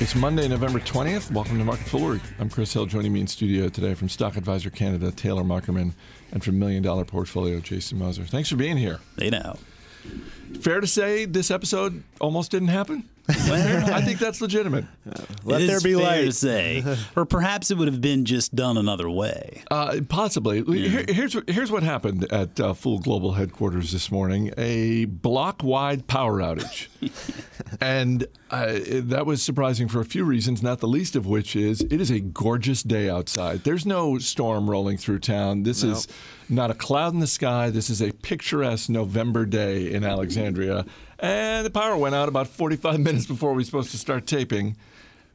It's Monday, November 20th. Welcome to Market Foolery. I'm Chris Hill. Joining me in studio today from Stock Advisor Canada, Taylor Muckerman, and from Million Dollar Portfolio, Jason Moser. Thanks for being here. They know. Fair to say this episode almost didn't happen? I think that's legitimate. Let it there be fair light. to say, or perhaps it would have been just done another way. Uh, possibly. Yeah. Here, here's here's what happened at uh, Fool Global headquarters this morning: a block-wide power outage, and uh, that was surprising for a few reasons. Not the least of which is it is a gorgeous day outside. There's no storm rolling through town. This nope. is not a cloud in the sky. This is a picturesque November day in Alexandria and the power went out about 45 minutes before we were supposed to start taping.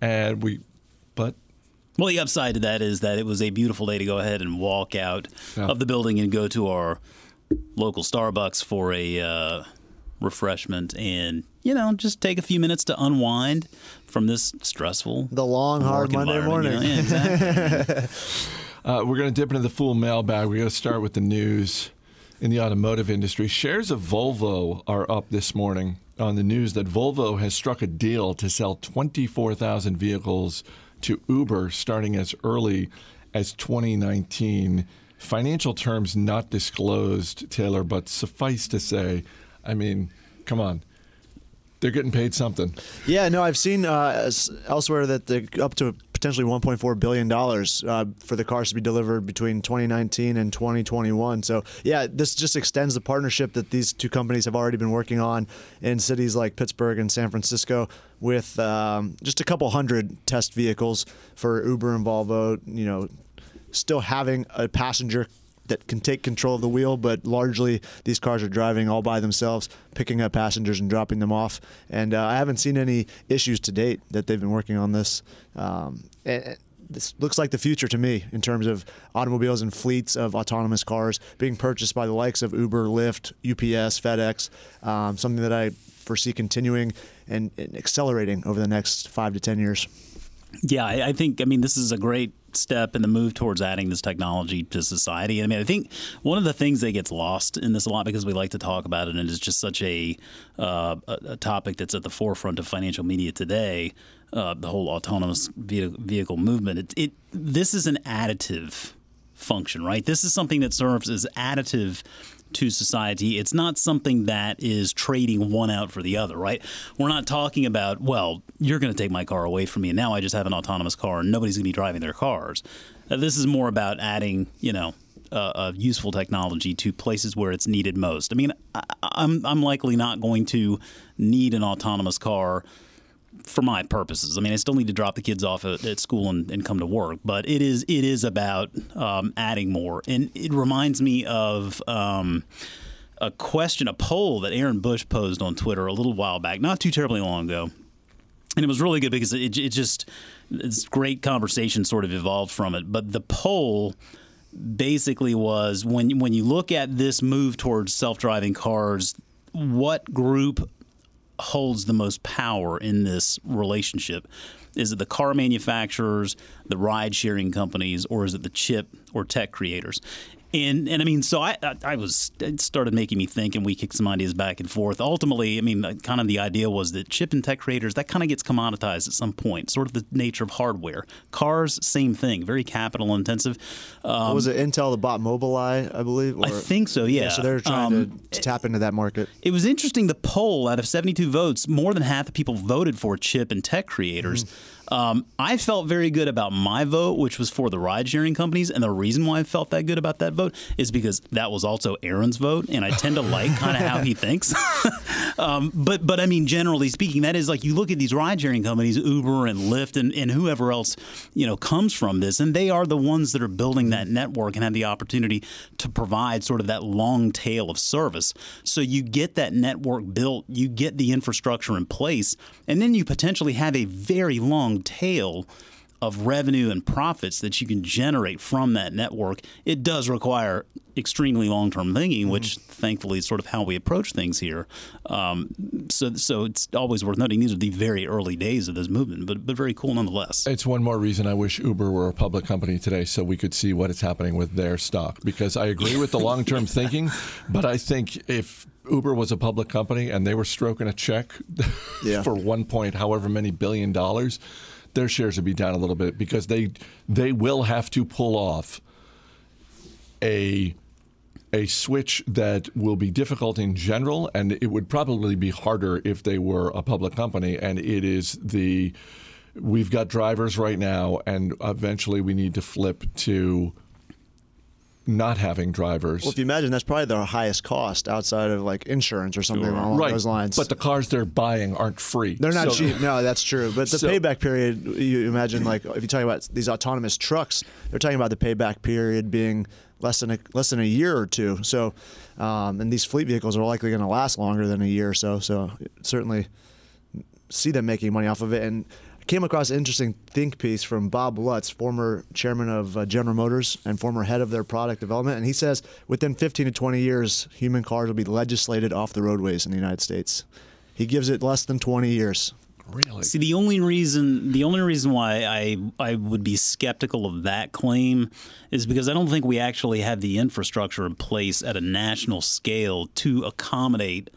And we, but. Well, the upside to that is that it was a beautiful day to go ahead and walk out yeah. of the building and go to our local Starbucks for a uh, refreshment and, you know, just take a few minutes to unwind from this stressful. The long, hard Monday morning. You know? yeah, exactly. uh, we're going to dip into the Fool mailbag. We're going to start with the news in the automotive industry. Shares of Volvo are up this morning on the news that Volvo has struck a deal to sell 24,000 vehicles to Uber starting as early as 2019. Financial terms not disclosed, Taylor, but suffice to say, I mean, come on. They're getting paid something. Yeah, no, I've seen uh, elsewhere that they're up to potentially 1.4 billion dollars uh, for the cars to be delivered between 2019 and 2021. So yeah, this just extends the partnership that these two companies have already been working on in cities like Pittsburgh and San Francisco with um, just a couple hundred test vehicles for Uber and Volvo. You know, still having a passenger that can take control of the wheel, but largely these cars are driving all by themselves, picking up passengers and dropping them off. And uh, I haven't seen any issues to date that they've been working on this. Um, this looks like the future to me in terms of automobiles and fleets of autonomous cars being purchased by the likes of Uber, Lyft, UPS, FedEx. Um, something that I foresee continuing and, and accelerating over the next five to ten years. Yeah, I think. I mean, this is a great step in the move towards adding this technology to society. I mean, I think one of the things that gets lost in this a lot because we like to talk about it and it's just such a, uh, a topic that's at the forefront of financial media today. Uh, the whole autonomous vehicle movement. It, it this is an additive function, right? This is something that serves as additive to society. It's not something that is trading one out for the other, right? We're not talking about, well, you're going to take my car away from me, and now I just have an autonomous car, and nobody's going to be driving their cars. Uh, this is more about adding, you know, uh, useful technology to places where it's needed most. I mean, I, I'm I'm likely not going to need an autonomous car for my purposes. I mean, I still need to drop the kids off at, at school and, and, come to work, but it is it is about um, adding more, and it reminds me of. Um, a question, a poll that Aaron Bush posed on Twitter a little while back, not too terribly long ago, and it was really good because it, it just it's great conversation sort of evolved from it. But the poll basically was when when you look at this move towards self driving cars, what group holds the most power in this relationship? Is it the car manufacturers, the ride sharing companies, or is it the chip or tech creators? And and I mean, so I, I, I was it started making me think, and we kicked some ideas back and forth. Ultimately, I mean, kind of the idea was that chip and tech creators that kind of gets commoditized at some point. Sort of the nature of hardware. Cars, same thing, very capital intensive. Um, was it Intel that bought Mobileye? I believe. Or, I think so. Yeah. yeah so they're trying um, to, to, tap into that market. It was interesting. The poll out of 72 votes, more than half the people voted for chip and tech creators. Mm-hmm. Um, I felt very good about my vote, which was for the ride sharing companies. And the reason why I felt that good about that vote is because that was also Aaron's vote. And I tend to like kind of how he thinks. um, but, but I mean, generally speaking, that is like you look at these ride sharing companies, Uber and Lyft and, and whoever else, you know, comes from this. And they are the ones that are building that network and have the opportunity to provide sort of that long tail of service. So you get that network built, you get the infrastructure in place, and then you potentially have a very long long tail of revenue and profits that you can generate from that network, it does require extremely long term thinking, mm-hmm. which thankfully is sort of how we approach things here. Um, so, so it's always worth noting these are the very early days of this movement, but but very cool nonetheless. It's one more reason I wish Uber were a public company today, so we could see what is happening with their stock. Because I agree with the long term thinking, but I think if Uber was a public company and they were stroking a check Yeah. for one point however many billion dollars, their shares would be down a little bit because they they will have to pull off a a switch that will be difficult in general, and it would probably be harder if they were a public company. And it is the we've got drivers right now, and eventually we need to flip to not having drivers. Well, if you imagine, that's probably their highest cost outside of like insurance or something along right, those lines. but the cars they're buying aren't free. They're not So- cheap. No, that's true. But the So- payback period, you imagine, like if you talk about these autonomous trucks, they're talking about the payback period being less than a, less than a year or two. So, um, and these fleet vehicles are likely going to last longer than a year or so. So certainly see them making money off of it. And I came across an interesting think piece from Bob Lutz, former chairman of uh, General Motors and former head of their product development. And he says within 15 to 20 years, human cars will be legislated off the roadways in the United States. He gives it less than 20 years. Really? See, the only reason the only reason why I I would be skeptical of that claim is because I don't think we actually have the infrastructure in place at a national scale to accommodate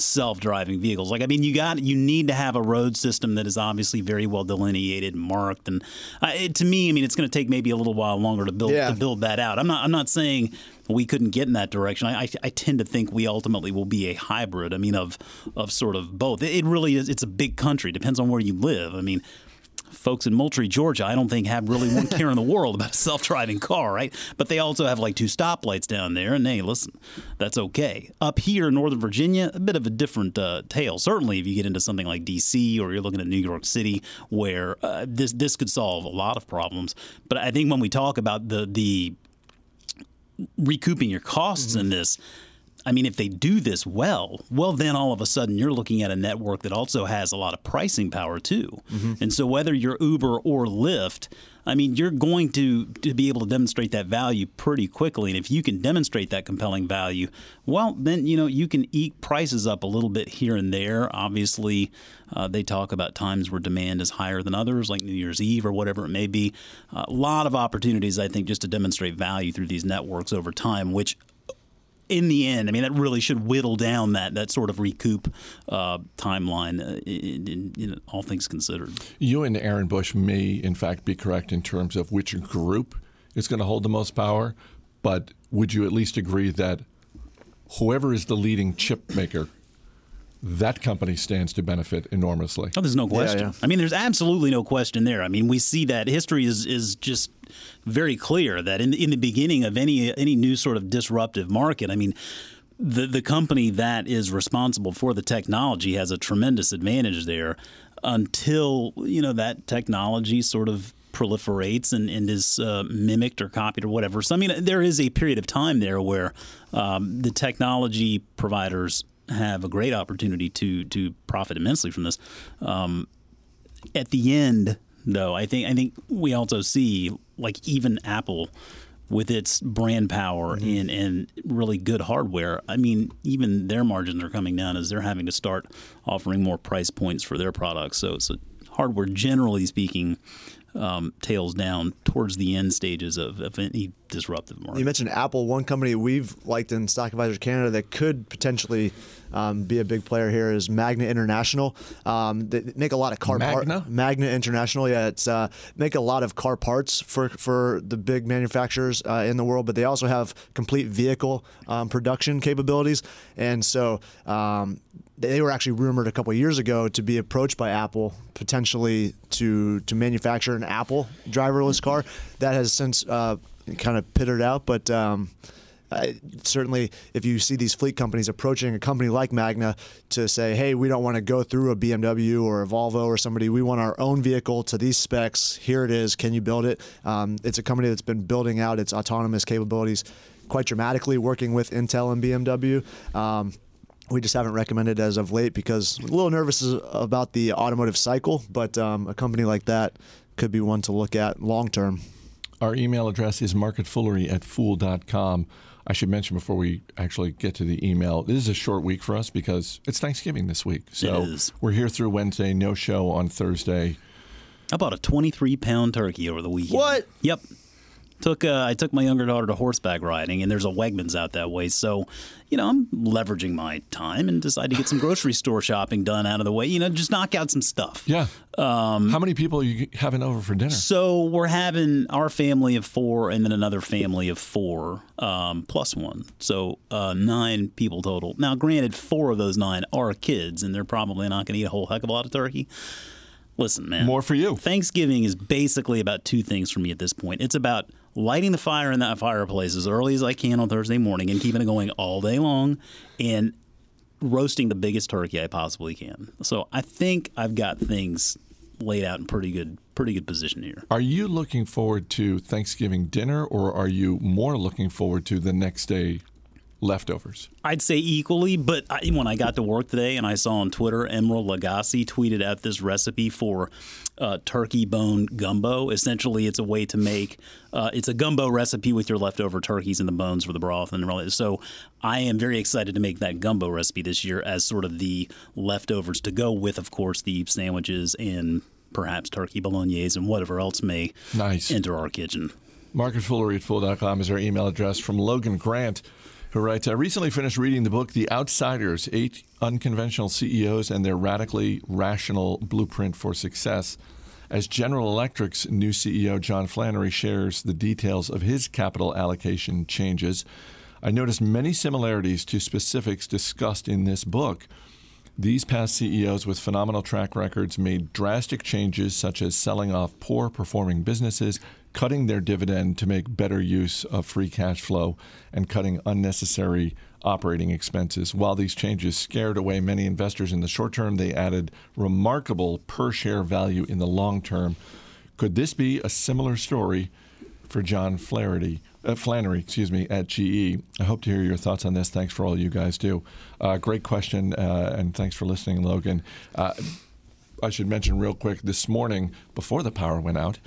self-driving vehicles. Like I mean, you got you need to have a road system that is obviously very well delineated, and marked, and uh, it, to me, I mean, it's going to take maybe a little while longer to build Yeah. to build that out. I'm not I'm not saying we couldn't get in that direction. I, I, I tend to think we ultimately will be a hybrid. I mean, of of sort of both. It, it really is. It's a big country. Depends on where you live. I mean. Folks in Moultrie, Georgia, I don't think have really one care in the world about a self-driving car, right? But they also have like two stoplights down there, and hey, listen, that's okay. Up here in Northern Virginia, a bit of a different uh, tale. Certainly, if you get into something like D.C. or you're looking at New York City, where uh, this this could solve a lot of problems. But I think when we talk about the the recouping your costs in this. I mean, if they do this well, well, then all of a sudden you're looking at a network that also has a lot of pricing power too. And so whether you're Uber or Lyft, I mean, you're going to, to be able to demonstrate that value pretty quickly. And if you can demonstrate that compelling value, well, then, you know, you can eat prices up a little bit here and there. Obviously, uh, they talk about times where demand is higher than others, like New Year's Eve or whatever it may be. a lot of opportunities, I think, just to demonstrate value through these networks over time, which in the end, I mean, that really should whittle down that that sort of recoup uh, timeline, uh, in, in, in all things considered. You and Aaron Bush may, in fact, be correct in terms of which group is going to hold the most power, but would you at least agree that whoever is the leading chip maker, that company stands to benefit enormously? Oh, there's no question. yeah. I mean, there's absolutely no question there. I mean, we see that history is is just very clear that in in the beginning of any any new sort of disruptive market, I mean. The, the company that is responsible for the technology has a tremendous advantage there until you know that technology sort of proliferates and, and is uh, mimicked or copied or whatever. So I mean, there is a period of time there where um, the technology providers have a great opportunity to to profit immensely from this. Um, at the end, though, I think I think we also see like even Apple with its brand power and, and really good hardware. I mean, even their margins are coming down as they're having to start offering more price points for their products. So, so hardware, generally speaking, um, tails down towards the end stages of, of any disruptive market. You mentioned Apple. One company we've liked in Stock Advisors Canada that could potentially um, be a big player here is Magna International. Um, they make a lot of car Magna? Par- Magna International. Yeah, it's uh, make a lot of car parts for for the big manufacturers uh, in the world, but they also have complete vehicle um, production capabilities, and so. They were actually rumored a couple years ago to be approached by Apple potentially to to manufacture an Apple driverless car. That has since uh, kind of pittered out, but um, I, certainly if you see these fleet companies approaching a company like Magna to say, "Hey, we don't want to go through a BMW or a Volvo or somebody. We want our own vehicle to these specs. Here it is. Can you build it?" Um, it's a company that's been building out its autonomous capabilities quite dramatically, working with Intel and BMW. Um, we just haven't recommended as of late because a little nervous about the automotive cycle, but um, a company like that could be one to look at long term. Our email address is marketfoolery at fool.com. I should mention before we actually get to the email, this is a short week for us because it's Thanksgiving this week. So It is. we're here through Wednesday, no show on Thursday. I bought a 23 pound turkey over the weekend. What? Yep. Took uh, I took my younger daughter to horseback riding, and there's a Wegmans out that way. So, you know, I'm leveraging my time and decided to get some grocery store shopping done out of the way. You know, just knock out some stuff. Yeah. Um, How many people are you having over for dinner? So we're having our family of four, and then another family of four um, plus one. So uh, nine people total. Now, granted, four of those nine are kids, and they're probably not going to eat a whole heck of a lot of turkey. Listen, man. More for you. Thanksgiving is basically about two things for me at this point. It's about lighting the fire in that fireplace as early as I can on Thursday morning and keeping it going all day long and roasting the biggest turkey I possibly can. So I think I've got things laid out in pretty good pretty good position here. Are you looking forward to Thanksgiving dinner or are you more looking forward to the next day leftovers? I'd say equally, but I, when I got to work today and I saw on Twitter Emeril Lagasse tweeted out this recipe for uh, turkey bone gumbo. Essentially, it's a way to make uh, it's a gumbo recipe with your leftover turkeys and the bones for the broth and all So I am very excited to make that gumbo recipe this year as sort of the leftovers to go with, of course, the sandwiches and perhaps turkey bolognese and whatever else may nice. enter our kitchen. Market Foolery at Fool.com is our email address from Logan Grant who writes, I recently finished reading the book The Outsiders Eight Unconventional CEOs and Their Radically Rational Blueprint for Success. As General Electric's new CEO, John Flannery, shares the details of his capital allocation changes, I noticed many similarities to specifics discussed in this book. These past CEOs with phenomenal track records made drastic changes, such as selling off poor performing businesses, cutting their dividend to make better use of free cash flow and cutting unnecessary operating expenses. While these changes scared away many investors in the short term, they added remarkable per share value in the long term. Could this be a similar story for John Flaherty, uh, Flannery, excuse me, at GE? I hope to hear your thoughts on this. Thanks for all you guys do. Uh, great question, uh, and thanks for listening, Logan. Uh, I should mention real quick this morning before the power went out.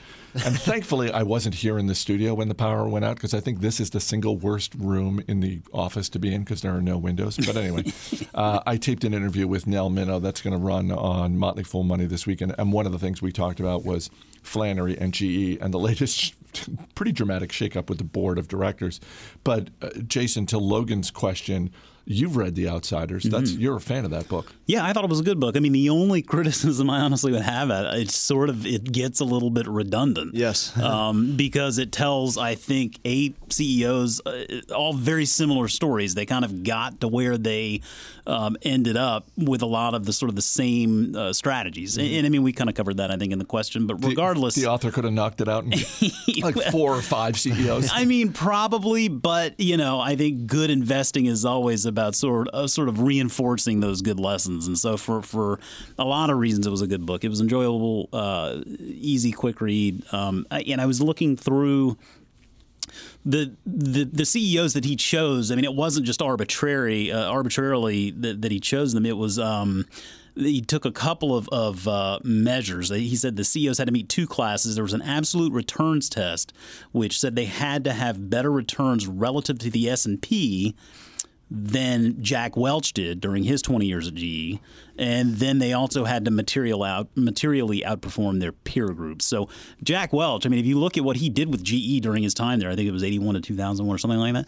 And thankfully, I wasn't here in the studio when the power went out because I think this is the single worst room in the office to be in because there are no windows. But anyway, uh, I taped an interview with Nell Minow that's going to run on Motley Fool Money this weekend. And one of the things we talked about was Flannery and GE and the latest pretty dramatic shakeup with the board of directors. But uh, Jason, to Logan's question, You've read The Outsiders. That's mm-hmm. you're a fan of that book. Yeah, I thought it was a good book. I mean, the only criticism I honestly would have at it, it's sort of it gets a little bit redundant. Yes, um, because it tells I think eight CEOs uh, all very similar stories. They kind of got to where they um, ended up with a lot of the sort of the same uh, strategies. Mm-hmm. And, and, I mean, we kind of covered that I think in the question. But regardless, the, the author could have knocked it out in like four or five CEOs. I mean, probably, but you know, I think good investing is always about sort of, uh, sort of reinforcing those good lessons. And so for for a lot of reasons, it was a good book. It was enjoyable, uh, easy, quick read. Um, and I was looking through the, the the CEOs that he chose. I mean, it wasn't just arbitrary, uh, arbitrarily that, that, he chose them. It was. Um, he took a couple of, of uh, measures. He said the CEOs had to meet two classes. There was an absolute returns test, which said they had to have better returns relative to the S and P than Jack Welch did during his 20 years at GE. And then they also had to material out, materially outperform their peer groups. So Jack Welch, I mean, if you look at what he did with GE during his time there, I think it was 81 to 2001 or something like that.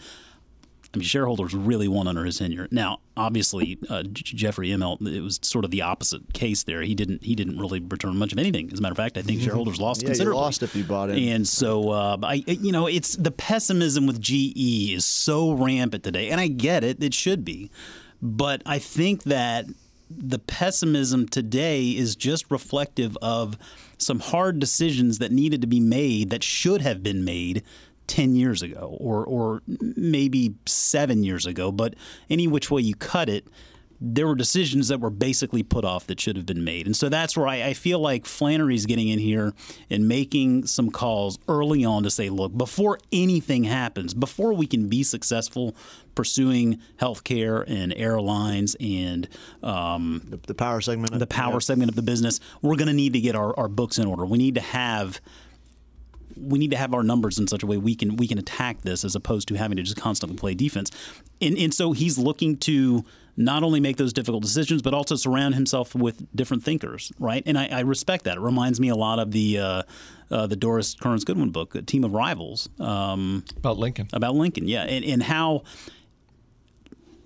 I mean, shareholders really won under his tenure. Now, obviously, uh, Jeffrey Immelt, it was sort of the opposite case there. He didn't he didn't really return much of anything. As a matter of fact, I think shareholders lost yeah, considerably. lost if you bought it. And so, uh, I you know, it's the pessimism with GE is so rampant today, and I get it. It should be, but I think that the pessimism today is just reflective of some hard decisions that needed to be made that should have been made 10 years ago or, or maybe seven years ago, but any which way you cut it, there were decisions that were basically put off that should have been made. And so that's where I, I, feel like Flannery's getting in here and making some calls early on to say, look, before anything happens, before we can be successful pursuing healthcare and airlines and um, the, the, power segment, the power yeah. segment of the business, we're going to need to get our, our books in order. We need to have we need to have our numbers in such a way we can we can attack this as opposed to having to just constantly play defense. And, and so he's looking to not only make those difficult decisions, but also surround himself with different thinkers, right? And I, I respect that. It reminds me a lot of the uh, uh, the Doris Kearns Goodwin book, A Team of Rivals. Um, about Lincoln. About Lincoln, yeah. And, and how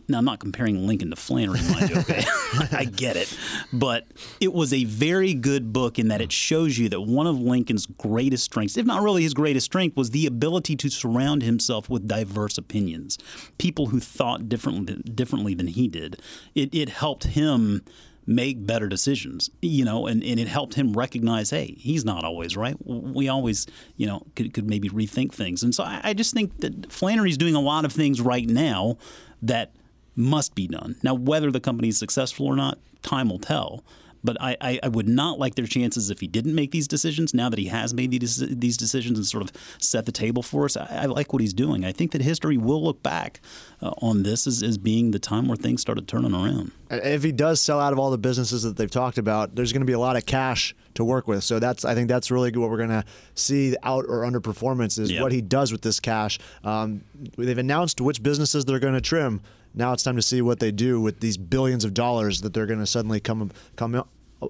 now, I'm not comparing Lincoln to Flannery, mind you, okay? I get it. But it was a very good book in that it shows you that one of Lincoln's greatest strengths, if not really his greatest strength, was the ability to surround himself with diverse opinions, people who thought differently, differently than he did. It, it helped him make better decisions, you know, and, and it helped him recognize, hey, he's not always right. We always, you know, could, could maybe rethink things. And so I, I just think that Flannery's doing a lot of things right now that must be done. Now, whether the company is successful or not, time will tell. But I, I, I, would not like their chances if he didn't make these decisions. Now that he has made these, these decisions and sort of set the table for us, I, I like what he's doing. I think that history will look back uh, on this as, as being the time where things started turning around. If he does sell out of all the businesses that they've talked about, there's going to be a lot of cash to work with. So that's I think that's really what we're going to see out or underperformance is what he does with this cash. Um, they've announced which businesses they're going to trim. Now it's time to see what they do with these billions of dollars that they're going to suddenly come come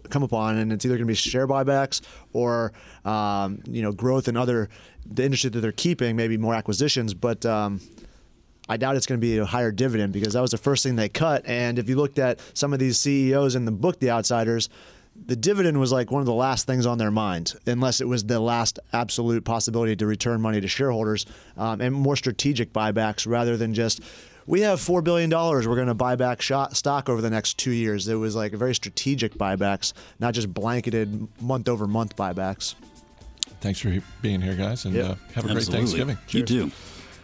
come upon, and it's either going to be share buybacks or um, you know growth in other the industry that they're keeping, maybe more acquisitions, but. Um, I doubt it's going to be a higher dividend because that was the first thing they cut. And if you looked at some of these CEOs in the book, The Outsiders, the dividend was like one of the last things on their mind, unless it was the last absolute possibility to return money to shareholders um, and more strategic buybacks rather than just we have $4 billion. We're going to buy back stock over the next two years. It was like very strategic buybacks, not just blanketed month over month buybacks. Thanks for being here, guys, and yep. uh, have a Absolutely. great Thanksgiving. You too.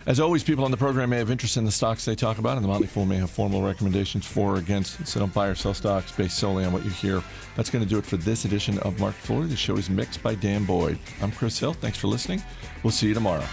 As always, people on the program may have interest in the stocks they talk about, and the Motley Fool may have formal recommendations for or against. So don't buy or sell stocks based solely on what you hear. That's going to do it for this edition of Market Foolery. The show is mixed by Dan Boyd. I'm Chris Hill. Thanks for listening. We'll see you tomorrow.